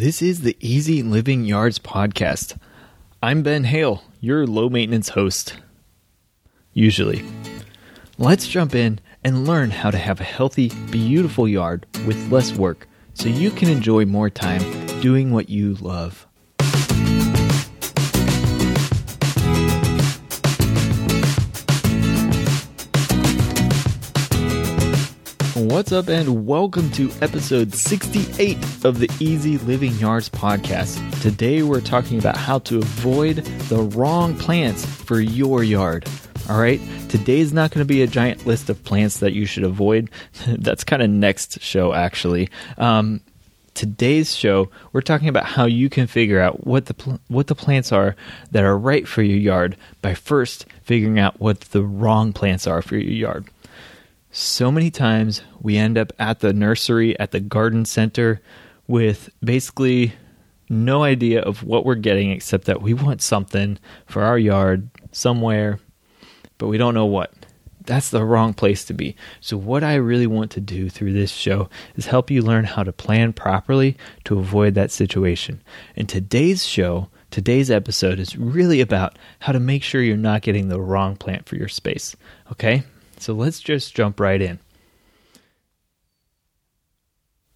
This is the Easy Living Yards podcast. I'm Ben Hale, your low maintenance host. Usually. Let's jump in and learn how to have a healthy, beautiful yard with less work so you can enjoy more time doing what you love. What's up, and welcome to episode 68 of the Easy Living Yards podcast. Today, we're talking about how to avoid the wrong plants for your yard. All right, today's not going to be a giant list of plants that you should avoid. That's kind of next show, actually. Um, today's show, we're talking about how you can figure out what the pl- what the plants are that are right for your yard by first figuring out what the wrong plants are for your yard. So many times we end up at the nursery, at the garden center, with basically no idea of what we're getting except that we want something for our yard somewhere, but we don't know what. That's the wrong place to be. So, what I really want to do through this show is help you learn how to plan properly to avoid that situation. And today's show, today's episode, is really about how to make sure you're not getting the wrong plant for your space. Okay? So let's just jump right in.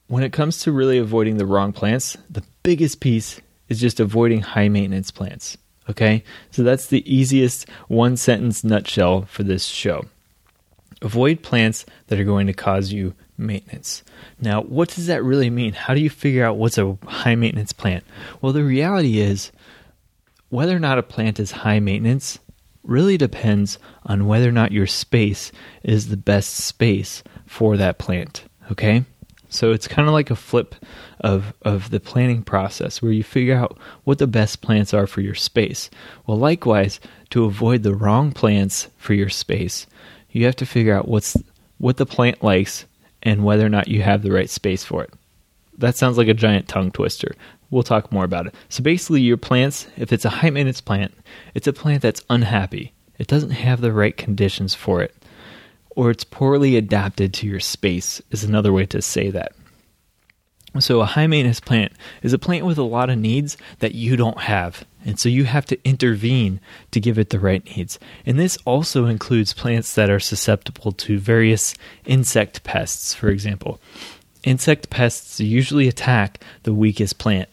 When it comes to really avoiding the wrong plants, the biggest piece is just avoiding high maintenance plants. Okay? So that's the easiest one sentence nutshell for this show. Avoid plants that are going to cause you maintenance. Now, what does that really mean? How do you figure out what's a high maintenance plant? Well, the reality is whether or not a plant is high maintenance really depends on whether or not your space is the best space for that plant. Okay? So it's kind of like a flip of, of the planning process where you figure out what the best plants are for your space. Well, likewise, to avoid the wrong plants for your space, you have to figure out what's what the plant likes and whether or not you have the right space for it. That sounds like a giant tongue twister. We'll talk more about it. So basically, your plants, if it's a high maintenance plant, it's a plant that's unhappy. It doesn't have the right conditions for it, or it's poorly adapted to your space, is another way to say that. So, a high maintenance plant is a plant with a lot of needs that you don't have. And so, you have to intervene to give it the right needs. And this also includes plants that are susceptible to various insect pests, for example. Insect pests usually attack the weakest plant.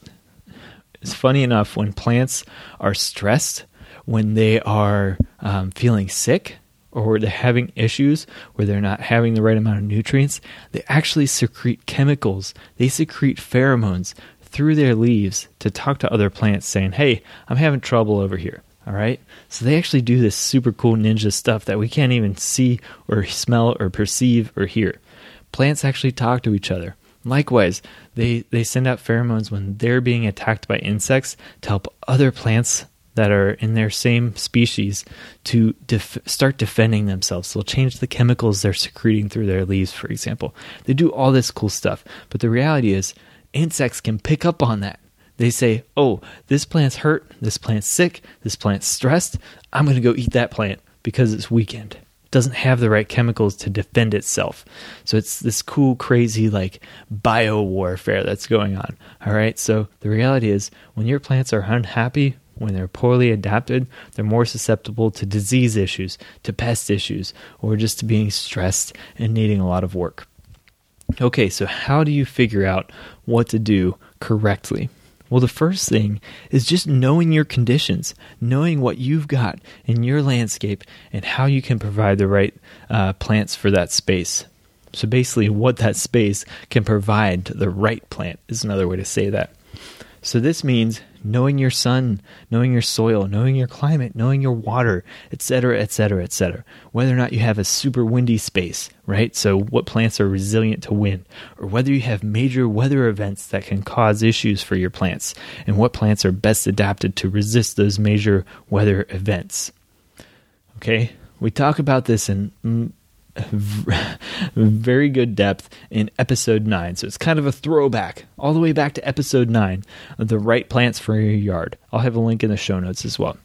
It's funny enough, when plants are stressed, when they are um, feeling sick, or they're having issues where they're not having the right amount of nutrients, they actually secrete chemicals. They secrete pheromones through their leaves to talk to other plants saying, Hey, I'm having trouble over here. All right. So they actually do this super cool ninja stuff that we can't even see or smell or perceive or hear. Plants actually talk to each other. Likewise, they, they send out pheromones when they're being attacked by insects to help other plants that are in their same species to def- start defending themselves. They'll change the chemicals they're secreting through their leaves, for example. They do all this cool stuff. But the reality is, insects can pick up on that. They say, oh, this plant's hurt, this plant's sick, this plant's stressed. I'm going to go eat that plant because it's weakened doesn't have the right chemicals to defend itself. So it's this cool, crazy, like bio warfare that's going on. All right. So the reality is, when your plants are unhappy, when they're poorly adapted, they're more susceptible to disease issues, to pest issues, or just to being stressed and needing a lot of work. Okay, so how do you figure out what to do correctly? Well, the first thing is just knowing your conditions, knowing what you've got in your landscape and how you can provide the right uh, plants for that space. So, basically, what that space can provide to the right plant is another way to say that. So this means knowing your sun, knowing your soil, knowing your climate, knowing your water, etc., etc., etc. Whether or not you have a super windy space, right? So what plants are resilient to wind, or whether you have major weather events that can cause issues for your plants, and what plants are best adapted to resist those major weather events. Okay? We talk about this in mm, very good depth in episode 9. So it's kind of a throwback all the way back to episode 9 of the right plants for your yard. I'll have a link in the show notes as well.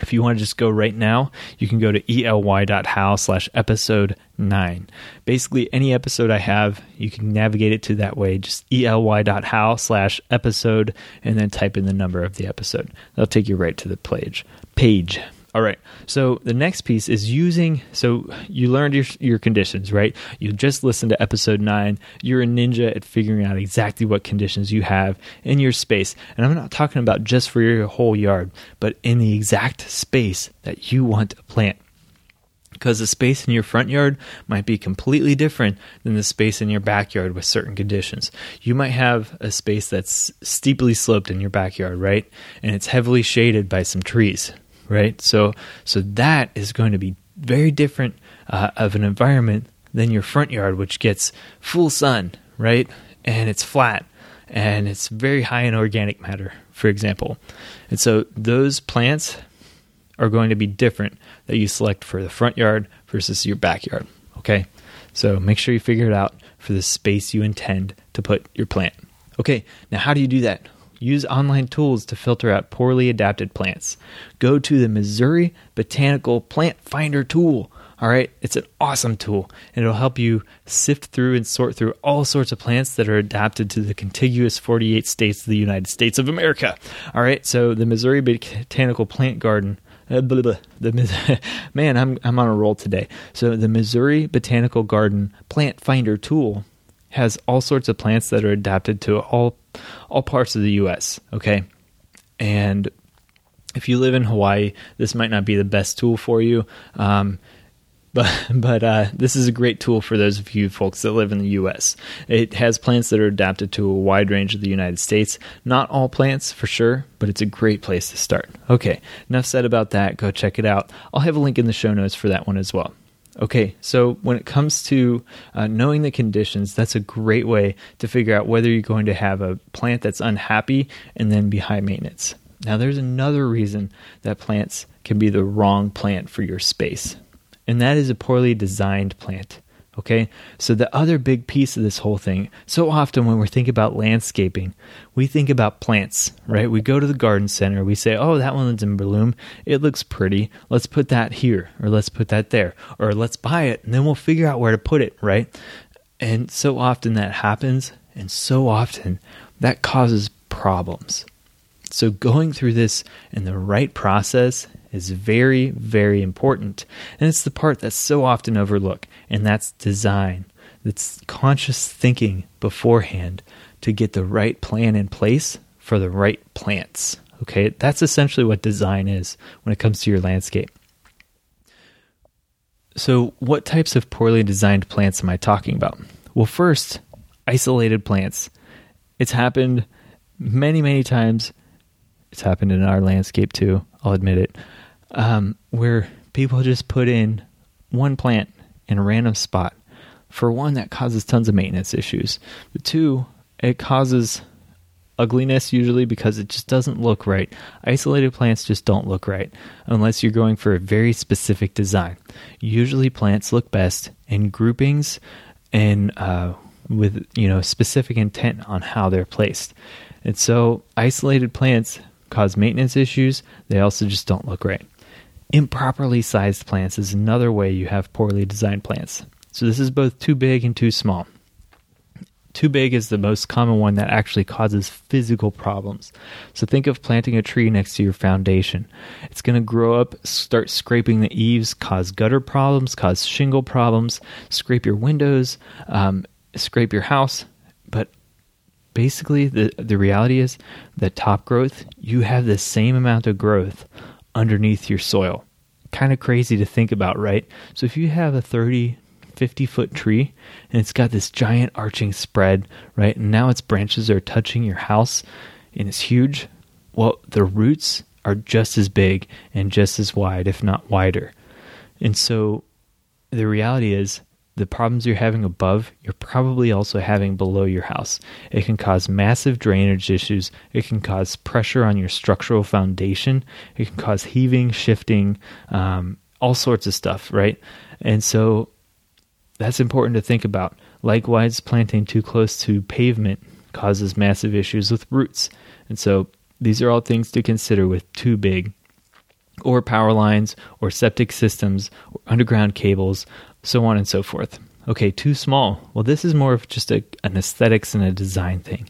If you want to just go right now, you can go to ely.how slash episode 9. Basically, any episode I have, you can navigate it to that way. Just ely.how slash episode and then type in the number of the episode. That'll take you right to the page. Page. All right. So the next piece is using. So you learned your your conditions, right? You just listened to episode nine. You're a ninja at figuring out exactly what conditions you have in your space. And I'm not talking about just for your whole yard, but in the exact space that you want to plant. Because the space in your front yard might be completely different than the space in your backyard with certain conditions. You might have a space that's steeply sloped in your backyard, right? And it's heavily shaded by some trees right? So so that is going to be very different uh, of an environment than your front yard, which gets full sun, right? And it's flat and it's very high in organic matter, for example. And so those plants are going to be different that you select for the front yard versus your backyard. Okay, so make sure you figure it out for the space you intend to put your plant. Okay, now how do you do that? Use online tools to filter out poorly adapted plants. Go to the Missouri Botanical Plant Finder tool. All right, it's an awesome tool and it'll help you sift through and sort through all sorts of plants that are adapted to the contiguous 48 states of the United States of America. All right, so the Missouri Botanical Plant Garden uh, blah, blah, the, man, I'm I'm on a roll today. So the Missouri Botanical Garden Plant Finder tool has all sorts of plants that are adapted to all all parts of the U.S. Okay, and if you live in Hawaii, this might not be the best tool for you. Um, but but uh, this is a great tool for those of you folks that live in the U.S. It has plants that are adapted to a wide range of the United States. Not all plants for sure, but it's a great place to start. Okay, enough said about that. Go check it out. I'll have a link in the show notes for that one as well. Okay, so when it comes to uh, knowing the conditions, that's a great way to figure out whether you're going to have a plant that's unhappy and then be high maintenance. Now, there's another reason that plants can be the wrong plant for your space, and that is a poorly designed plant. Okay, so the other big piece of this whole thing, so often when we're thinking about landscaping, we think about plants, right? We go to the garden center, we say, oh, that one's in bloom. It looks pretty. Let's put that here, or let's put that there, or let's buy it, and then we'll figure out where to put it, right? And so often that happens, and so often that causes problems. So going through this in the right process is very, very important. And it's the part that's so often overlooked, and that's design. That's conscious thinking beforehand to get the right plan in place for the right plants. Okay, that's essentially what design is when it comes to your landscape. So, what types of poorly designed plants am I talking about? Well, first, isolated plants. It's happened many, many times. It's happened in our landscape too, I'll admit it um, where people just put in one plant in a random spot. For one, that causes tons of maintenance issues. But two, it causes ugliness usually because it just doesn't look right. Isolated plants just don't look right unless you're going for a very specific design. Usually, plants look best in groupings and uh, with you know specific intent on how they're placed. And so, isolated plants cause maintenance issues. They also just don't look right. Improperly sized plants is another way you have poorly designed plants. So this is both too big and too small. Too big is the most common one that actually causes physical problems. So think of planting a tree next to your foundation. It's going to grow up, start scraping the eaves, cause gutter problems, cause shingle problems, scrape your windows, um, scrape your house. But basically, the, the reality is that top growth, you have the same amount of growth underneath your soil. Kind of crazy to think about, right? So if you have a 30, 50 foot tree and it's got this giant arching spread, right? And now its branches are touching your house and it's huge. Well, the roots are just as big and just as wide, if not wider. And so the reality is the problems you're having above, you're probably also having below your house. It can cause massive drainage issues. It can cause pressure on your structural foundation. It can cause heaving, shifting, um, all sorts of stuff, right? And so that's important to think about. Likewise, planting too close to pavement causes massive issues with roots. And so these are all things to consider with too big or power lines, or septic systems, or underground cables, so on and so forth. Okay, too small. Well, this is more of just a, an aesthetics and a design thing.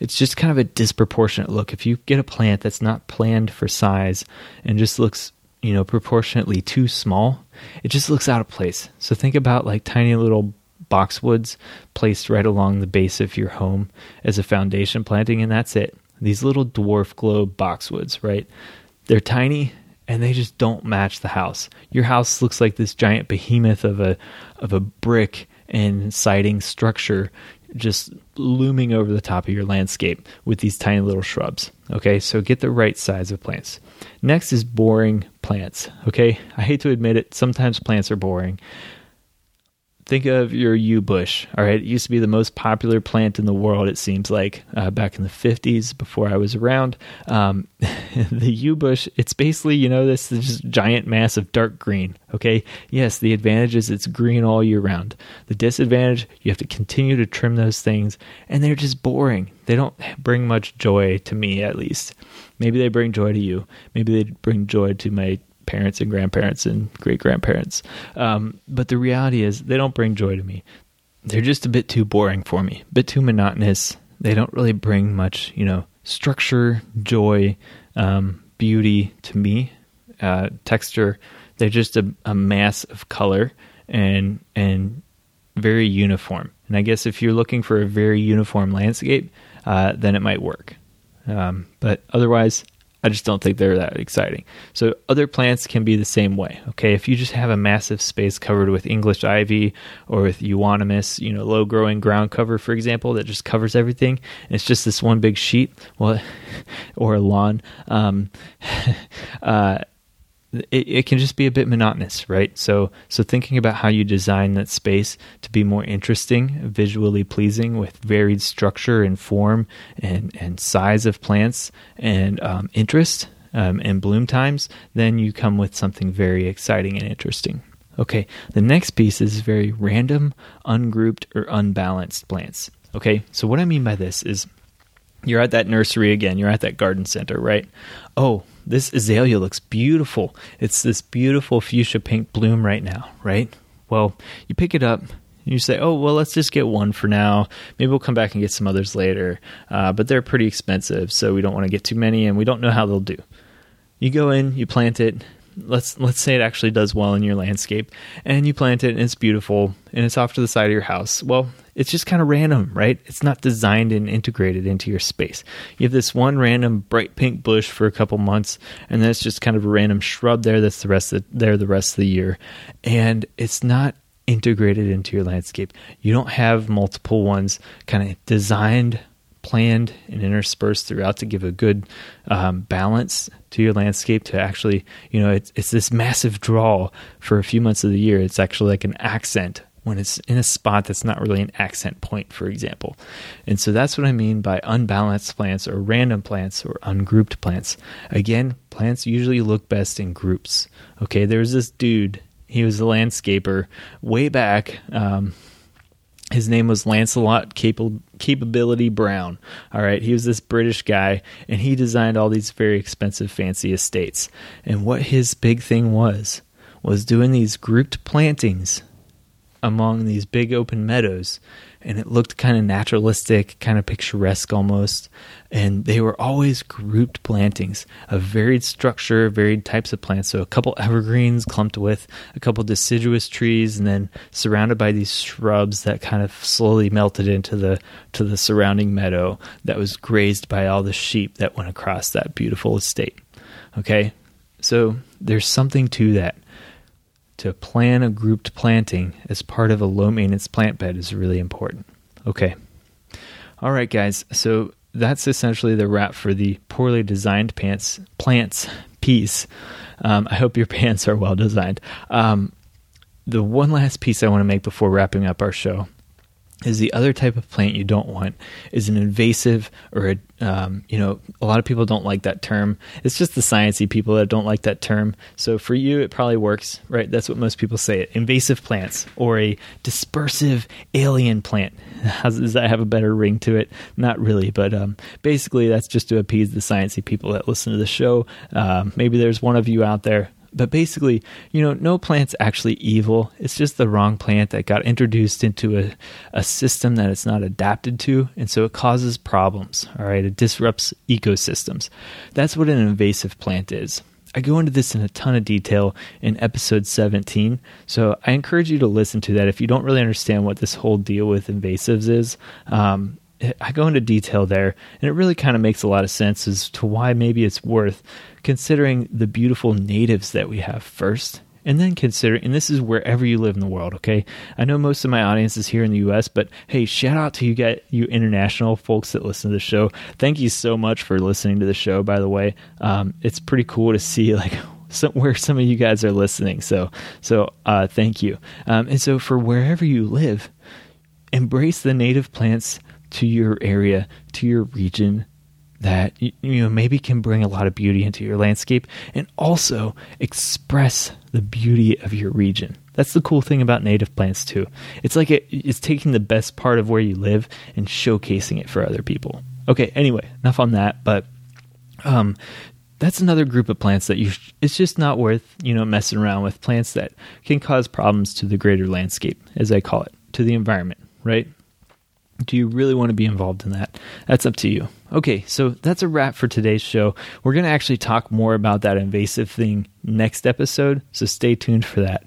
It's just kind of a disproportionate look. If you get a plant that's not planned for size and just looks, you know, proportionately too small, it just looks out of place. So think about like tiny little boxwoods placed right along the base of your home as a foundation planting, and that's it. These little dwarf globe boxwoods, right? They're tiny and they just don't match the house. Your house looks like this giant behemoth of a of a brick and siding structure just looming over the top of your landscape with these tiny little shrubs. Okay, so get the right size of plants. Next is boring plants. Okay, I hate to admit it, sometimes plants are boring, think of your yew bush. All right, it used to be the most popular plant in the world. It seems like uh, back in the fifties, before I was around. Um, the yew bush, it's basically you know this, this giant mass of dark green. Okay, yes, the advantage is it's green all year round. The disadvantage, you have to continue to trim those things, and they're just boring. They don't bring much joy to me, at least. Maybe they bring joy to you. Maybe they bring joy to my parents and grandparents and great grandparents. Um, but the reality is, they don't bring joy to me. They're just a bit too boring for me, a bit too monotonous. They don't really bring much, you know, structure, joy, um, beauty to me. Uh, texture. They're just a, a mass of color and and very uniform. And I guess if you're looking for a very uniform landscape, uh, then it might work. Um, but otherwise, I just don't think they're that exciting. So other plants can be the same way. Okay, if you just have a massive space covered with English ivy or with euonymus, you know, low growing ground cover, for example, that just covers everything, and it's just this one big sheet, well, or a lawn. Um, uh, it, it can just be a bit monotonous, right? So, so thinking about how you design that space to be more interesting, visually pleasing, with varied structure and form and and size of plants and um, interest um, and bloom times, then you come with something very exciting and interesting. Okay, the next piece is very random, ungrouped, or unbalanced plants. Okay, so what I mean by this is you're at that nursery again, you're at that garden center, right? Oh, this azalea looks beautiful. It's this beautiful fuchsia pink bloom right now, right? Well, you pick it up and you say, oh, well, let's just get one for now. Maybe we'll come back and get some others later. Uh, but they're pretty expensive, so we don't want to get too many and we don't know how they'll do. You go in, you plant it, let's let's say it actually does well in your landscape and you plant it and it's beautiful and it's off to the side of your house. Well it's just kind of random right? It's not designed and integrated into your space. You have this one random bright pink bush for a couple months and then it's just kind of a random shrub there that's the rest of there the rest of the year. And it's not integrated into your landscape. You don't have multiple ones kind of designed planned and interspersed throughout to give a good um, balance to your landscape to actually you know it's, it's this massive draw for a few months of the year. It's actually like an accent when it's in a spot that's not really an accent point for example. And so that's what i mean by unbalanced plants or random plants or ungrouped plants. Again plants usually look best in groups. Okay there's this dude. He was a landscaper way back um, his name was Lancelot Capability Brown. All right, he was this British guy, and he designed all these very expensive, fancy estates. And what his big thing was was doing these grouped plantings among these big open meadows and it looked kind of naturalistic, kind of picturesque almost. And they were always grouped plantings of varied structure, varied types of plants. So a couple evergreens clumped with a couple deciduous trees, and then surrounded by these shrubs that kind of slowly melted into the to the surrounding meadow that was grazed by all the sheep that went across that beautiful estate. Okay, so there's something to that to plan a grouped planting as part of a low maintenance plant bed is really important. Okay. All right, guys. So that's essentially the wrap for the poorly designed pants plants piece. Um, I hope your pants are well designed. Um, the one last piece I want to make before wrapping up our show is the other type of plant you don't want is an invasive or a, um, you know a lot of people don't like that term. It's just the sciencey people that don't like that term. So for you it probably works right? That's what most people say it invasive plants or a dispersive alien plant. Has, does that have a better ring to it? Not really but um, basically that's just to appease the sciencey people that listen to the show. Um, maybe there's one of you out there but basically, you know, no plant's actually evil. It's just the wrong plant that got introduced into a, a system that it's not adapted to. And so it causes problems. All right. It disrupts ecosystems. That's what an invasive plant is. I go into this in a ton of detail in episode 17. So I encourage you to listen to that if you don't really understand what this whole deal with invasives is. Um, I go into detail there, and it really kind of makes a lot of sense as to why maybe it's worth considering the beautiful natives that we have first. And then consider, and this is wherever you live in the world, okay? I know most of my audience is here in the US, but hey, shout out to you guys, you international folks that listen to the show. Thank you so much for listening to the show, by the way. Um, it's pretty cool to see, like, some, where some of you guys are listening. So, so uh, thank you. Um, and so, for wherever you live, embrace the native plants to your area, to your region that you know maybe can bring a lot of beauty into your landscape and also express the beauty of your region. That's the cool thing about native plants too. It's like it, it's taking the best part of where you live and showcasing it for other people. Okay, anyway, enough on that, but um that's another group of plants that you sh- it's just not worth, you know, messing around with plants that can cause problems to the greater landscape as I call it, to the environment, right? Do you really want to be involved in that? That's up to you. Okay, so that's a wrap for today's show. We're going to actually talk more about that invasive thing next episode, so stay tuned for that.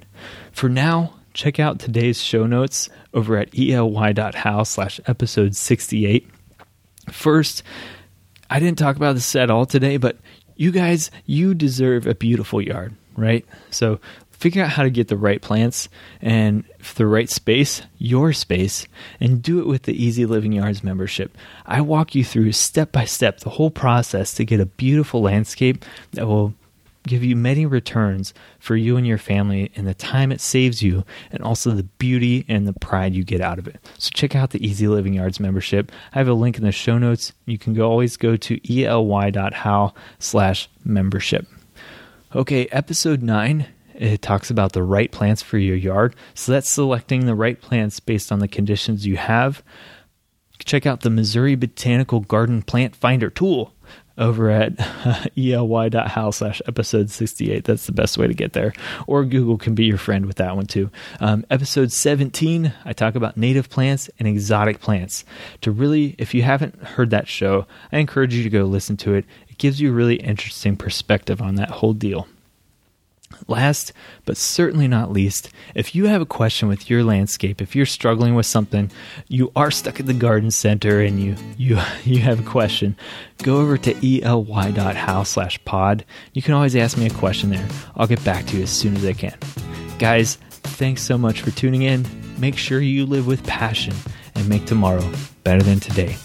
For now, check out today's show notes over at ely.how slash episode 68. First, I didn't talk about this at all today, but you guys, you deserve a beautiful yard, right? So figure out how to get the right plants and the right space, your space, and do it with the Easy Living Yards membership. I walk you through step by step the whole process to get a beautiful landscape that will give you many returns for you and your family and the time it saves you and also the beauty and the pride you get out of it. So check out the Easy Living Yards membership. I have a link in the show notes. You can go, always go to ely.how slash membership. Okay, episode 9 it talks about the right plants for your yard. So that's selecting the right plants based on the conditions you have. Check out the Missouri Botanical Garden Plant Finder tool over at ely.how slash episode 68. That's the best way to get there. Or Google can be your friend with that one too. Um, episode 17, I talk about native plants and exotic plants. To really, if you haven't heard that show, I encourage you to go listen to it. It gives you a really interesting perspective on that whole deal. Last, but certainly not least, if you have a question with your landscape, if you're struggling with something, you are stuck at the garden center and you you you have a question, go over to ely.how slash pod. You can always ask me a question there. I'll get back to you as soon as I can. Guys, thanks so much for tuning in. Make sure you live with passion and make tomorrow better than today.